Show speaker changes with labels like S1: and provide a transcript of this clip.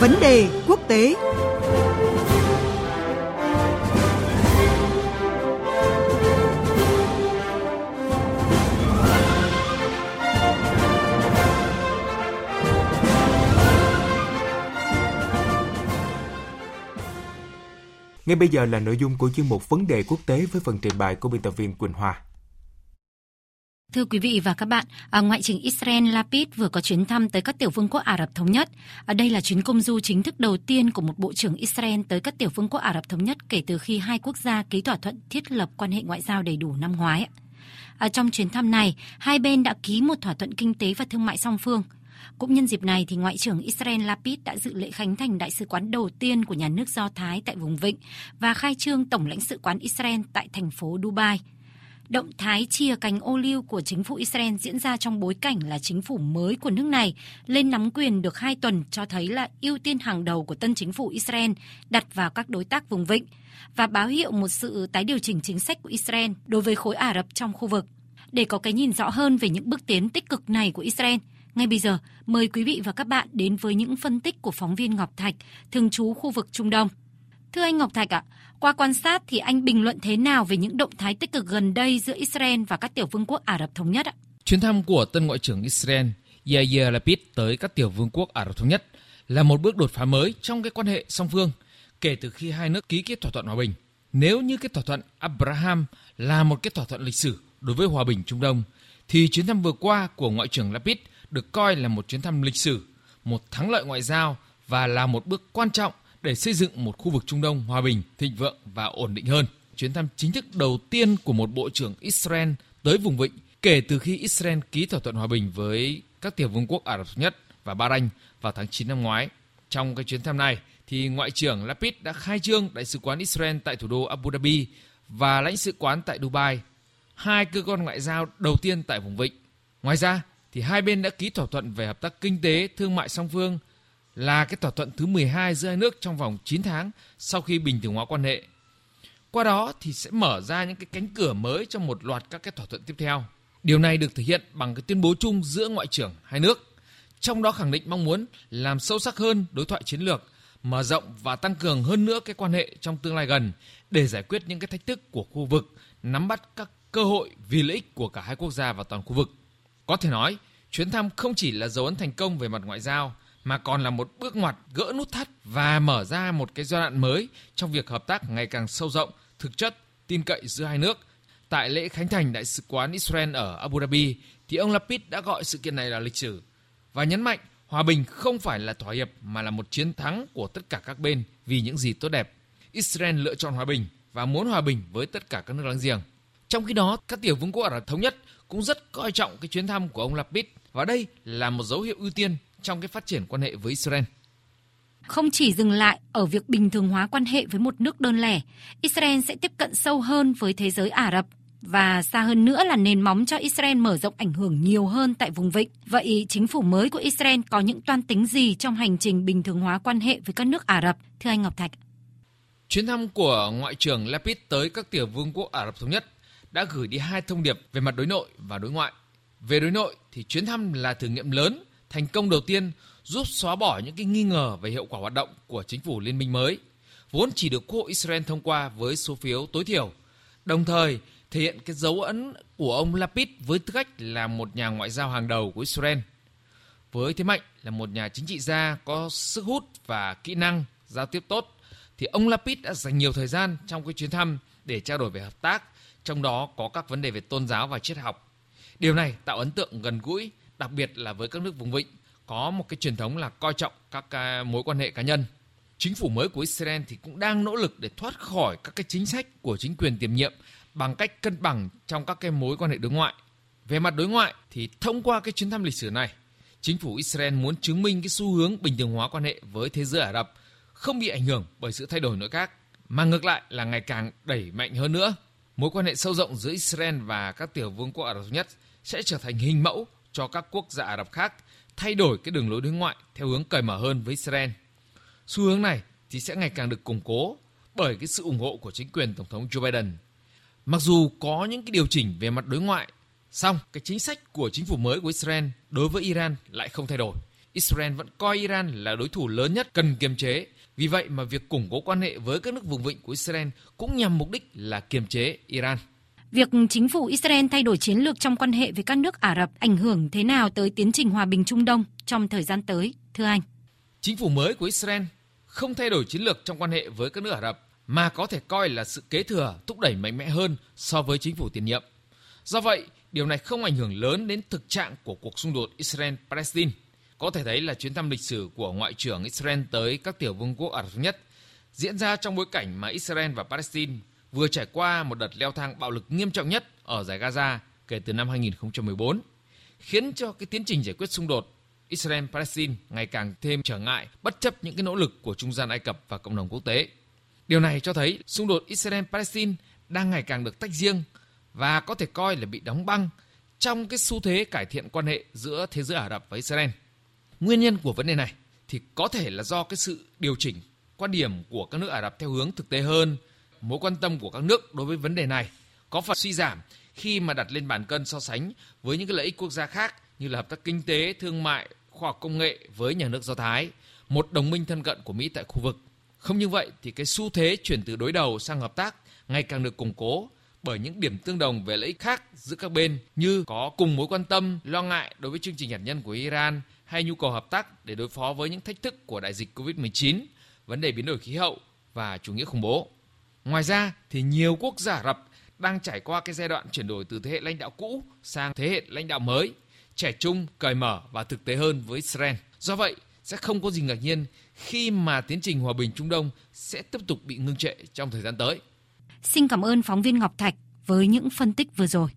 S1: Vấn đề quốc tế
S2: Ngay bây giờ là nội dung của chuyên mục Vấn đề quốc tế với phần trình bày của biên tập viên Quỳnh Hoa.
S3: Thưa quý vị và các bạn, à, Ngoại trưởng Israel Lapid vừa có chuyến thăm tới các tiểu vương quốc Ả Rập Thống Nhất. À, đây là chuyến công du chính thức đầu tiên của một bộ trưởng Israel tới các tiểu vương quốc Ả Rập Thống Nhất kể từ khi hai quốc gia ký thỏa thuận thiết lập quan hệ ngoại giao đầy đủ năm ngoái. À, trong chuyến thăm này, hai bên đã ký một thỏa thuận kinh tế và thương mại song phương – cũng nhân dịp này thì Ngoại trưởng Israel Lapid đã dự lễ khánh thành đại sứ quán đầu tiên của nhà nước Do Thái tại vùng Vịnh và khai trương tổng lãnh sự quán Israel tại thành phố Dubai. Động thái chia cánh ô liu của chính phủ Israel diễn ra trong bối cảnh là chính phủ mới của nước này lên nắm quyền được hai tuần cho thấy là ưu tiên hàng đầu của tân chính phủ Israel đặt vào các đối tác vùng vịnh và báo hiệu một sự tái điều chỉnh chính sách của Israel đối với khối Ả Rập trong khu vực. Để có cái nhìn rõ hơn về những bước tiến tích cực này của Israel, ngay bây giờ, mời quý vị và các bạn đến với những phân tích của phóng viên Ngọc Thạch, thường trú khu vực Trung Đông. Thưa anh Ngọc Thạch ạ, qua quan sát thì anh bình luận thế nào về những động thái tích cực gần đây giữa Israel và các tiểu vương quốc Ả Rập Thống Nhất ạ?
S4: Chuyến thăm của tân ngoại trưởng Israel Yair Lapid tới các tiểu vương quốc Ả Rập Thống Nhất là một bước đột phá mới trong cái quan hệ song phương kể từ khi hai nước ký kết thỏa thuận hòa bình. Nếu như cái thỏa thuận Abraham là một cái thỏa thuận lịch sử đối với hòa bình Trung Đông, thì chuyến thăm vừa qua của ngoại trưởng Lapid được coi là một chuyến thăm lịch sử, một thắng lợi ngoại giao và là một bước quan trọng để xây dựng một khu vực Trung Đông hòa bình, thịnh vượng và ổn định hơn. Chuyến thăm chính thức đầu tiên của một bộ trưởng Israel tới vùng vịnh kể từ khi Israel ký thỏa thuận hòa bình với các tiểu vương quốc Ả Rập Thống Nhất và Bahrain vào tháng 9 năm ngoái. Trong cái chuyến thăm này thì Ngoại trưởng Lapid đã khai trương Đại sứ quán Israel tại thủ đô Abu Dhabi và lãnh sự quán tại Dubai, hai cơ quan ngoại giao đầu tiên tại vùng vịnh. Ngoài ra, thì hai bên đã ký thỏa thuận về hợp tác kinh tế, thương mại song phương là cái thỏa thuận thứ 12 giữa hai nước trong vòng 9 tháng sau khi bình thường hóa quan hệ. Qua đó thì sẽ mở ra những cái cánh cửa mới cho một loạt các cái thỏa thuận tiếp theo. Điều này được thể hiện bằng cái tuyên bố chung giữa ngoại trưởng hai nước, trong đó khẳng định mong muốn làm sâu sắc hơn đối thoại chiến lược, mở rộng và tăng cường hơn nữa cái quan hệ trong tương lai gần để giải quyết những cái thách thức của khu vực, nắm bắt các cơ hội vì lợi ích của cả hai quốc gia và toàn khu vực. Có thể nói, chuyến thăm không chỉ là dấu ấn thành công về mặt ngoại giao mà còn là một bước ngoặt gỡ nút thắt và mở ra một cái giai đoạn mới trong việc hợp tác ngày càng sâu rộng, thực chất, tin cậy giữa hai nước. Tại lễ khánh thành đại sứ quán Israel ở Abu Dhabi thì ông Lapid đã gọi sự kiện này là lịch sử và nhấn mạnh hòa bình không phải là thỏa hiệp mà là một chiến thắng của tất cả các bên vì những gì tốt đẹp. Israel lựa chọn hòa bình và muốn hòa bình với tất cả các nước láng giềng. Trong khi đó, các tiểu vương quốc Ả Rập thống nhất cũng rất coi trọng cái chuyến thăm của ông Lapid và đây là một dấu hiệu ưu tiên trong cái phát triển quan hệ với Israel.
S3: Không chỉ dừng lại ở việc bình thường hóa quan hệ với một nước đơn lẻ, Israel sẽ tiếp cận sâu hơn với thế giới Ả Rập và xa hơn nữa là nền móng cho Israel mở rộng ảnh hưởng nhiều hơn tại vùng vịnh. Vậy chính phủ mới của Israel có những toan tính gì trong hành trình bình thường hóa quan hệ với các nước Ả Rập? Thưa anh Ngọc Thạch.
S4: Chuyến thăm của Ngoại trưởng Lapid tới các tiểu vương quốc Ả Rập Thống Nhất đã gửi đi hai thông điệp về mặt đối nội và đối ngoại. Về đối nội thì chuyến thăm là thử nghiệm lớn, thành công đầu tiên giúp xóa bỏ những cái nghi ngờ về hiệu quả hoạt động của chính phủ liên minh mới, vốn chỉ được Quốc hội Israel thông qua với số phiếu tối thiểu. Đồng thời thể hiện cái dấu ấn của ông Lapid với tư cách là một nhà ngoại giao hàng đầu của Israel. Với thế mạnh là một nhà chính trị gia có sức hút và kỹ năng giao tiếp tốt, thì ông Lapid đã dành nhiều thời gian trong cái chuyến thăm để trao đổi về hợp tác trong đó có các vấn đề về tôn giáo và triết học. Điều này tạo ấn tượng gần gũi, đặc biệt là với các nước vùng vịnh có một cái truyền thống là coi trọng các à, mối quan hệ cá nhân. Chính phủ mới của Israel thì cũng đang nỗ lực để thoát khỏi các cái chính sách của chính quyền tiềm nhiệm bằng cách cân bằng trong các cái mối quan hệ đối ngoại. Về mặt đối ngoại thì thông qua cái chuyến thăm lịch sử này, chính phủ Israel muốn chứng minh cái xu hướng bình thường hóa quan hệ với thế giới Ả Rập không bị ảnh hưởng bởi sự thay đổi nội các, mà ngược lại là ngày càng đẩy mạnh hơn nữa mối quan hệ sâu rộng giữa Israel và các tiểu vương quốc Ả Rập Thống Nhất sẽ trở thành hình mẫu cho các quốc gia Ả Rập khác thay đổi cái đường lối đối ngoại theo hướng cởi mở hơn với Israel. Xu hướng này thì sẽ ngày càng được củng cố bởi cái sự ủng hộ của chính quyền Tổng thống Joe Biden. Mặc dù có những cái điều chỉnh về mặt đối ngoại, song cái chính sách của chính phủ mới của Israel đối với Iran lại không thay đổi. Israel vẫn coi Iran là đối thủ lớn nhất cần kiềm chế. Vì vậy mà việc củng cố quan hệ với các nước vùng vịnh của Israel cũng nhằm mục đích là kiềm chế Iran.
S3: Việc chính phủ Israel thay đổi chiến lược trong quan hệ với các nước Ả Rập ảnh hưởng thế nào tới tiến trình hòa bình Trung Đông trong thời gian tới, thưa anh?
S4: Chính phủ mới của Israel không thay đổi chiến lược trong quan hệ với các nước Ả Rập mà có thể coi là sự kế thừa thúc đẩy mạnh mẽ hơn so với chính phủ tiền nhiệm. Do vậy, điều này không ảnh hưởng lớn đến thực trạng của cuộc xung đột Israel-Palestine. Có thể thấy là chuyến thăm lịch sử của Ngoại trưởng Israel tới các tiểu vương quốc Ả Rập Thống Nhất diễn ra trong bối cảnh mà Israel và Palestine vừa trải qua một đợt leo thang bạo lực nghiêm trọng nhất ở giải Gaza kể từ năm 2014, khiến cho cái tiến trình giải quyết xung đột Israel-Palestine ngày càng thêm trở ngại bất chấp những cái nỗ lực của trung gian Ai Cập và cộng đồng quốc tế. Điều này cho thấy xung đột Israel-Palestine đang ngày càng được tách riêng và có thể coi là bị đóng băng trong cái xu thế cải thiện quan hệ giữa thế giới Ả Rập và Israel. Nguyên nhân của vấn đề này thì có thể là do cái sự điều chỉnh quan điểm của các nước Ả Rập theo hướng thực tế hơn, mối quan tâm của các nước đối với vấn đề này có phần suy giảm khi mà đặt lên bàn cân so sánh với những cái lợi ích quốc gia khác như là hợp tác kinh tế, thương mại, khoa học công nghệ với nhà nước Do Thái, một đồng minh thân cận của Mỹ tại khu vực. Không như vậy thì cái xu thế chuyển từ đối đầu sang hợp tác ngày càng được củng cố bởi những điểm tương đồng về lợi ích khác giữa các bên như có cùng mối quan tâm, lo ngại đối với chương trình hạt nhân của Iran hay nhu cầu hợp tác để đối phó với những thách thức của đại dịch Covid-19, vấn đề biến đổi khí hậu và chủ nghĩa khủng bố. Ngoài ra thì nhiều quốc gia Ả Rập đang trải qua cái giai đoạn chuyển đổi từ thế hệ lãnh đạo cũ sang thế hệ lãnh đạo mới, trẻ trung, cởi mở và thực tế hơn với Israel. Do vậy, sẽ không có gì ngạc nhiên khi mà tiến trình hòa bình Trung Đông sẽ tiếp tục bị ngưng trệ trong thời gian tới.
S3: Xin cảm ơn phóng viên Ngọc Thạch với những phân tích vừa rồi.